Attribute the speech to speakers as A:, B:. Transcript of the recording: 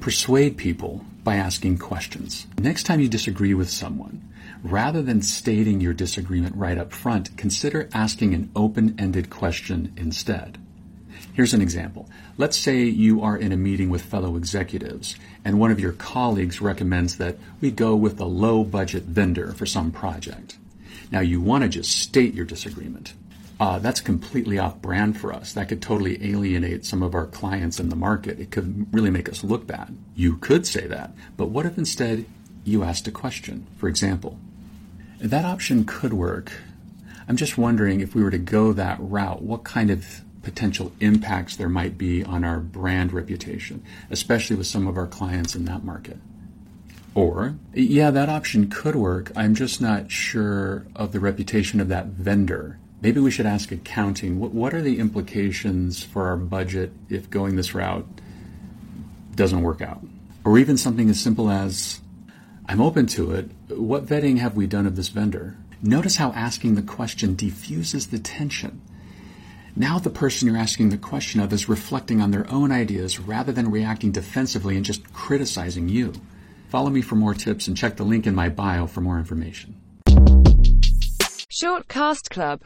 A: Persuade people by asking questions. Next time you disagree with someone, rather than stating your disagreement right up front, consider asking an open-ended question instead. Here's an example. Let's say you are in a meeting with fellow executives and one of your colleagues recommends that we go with a low budget vendor for some project. Now you want to just state your disagreement. Uh, that's completely off brand for us. That could totally alienate some of our clients in the market. It could really make us look bad. You could say that, but what if instead you asked a question? For example, that option could work. I'm just wondering if we were to go that route, what kind of potential impacts there might be on our brand reputation, especially with some of our clients in that market. Or, yeah, that option could work. I'm just not sure of the reputation of that vendor. Maybe we should ask accounting what, what are the implications for our budget if going this route doesn't work out? Or even something as simple as I'm open to it. What vetting have we done of this vendor? Notice how asking the question diffuses the tension now the person you're asking the question of is reflecting on their own ideas rather than reacting defensively and just criticizing you. Follow me for more tips and check the link in my bio for more information. Shortcast Club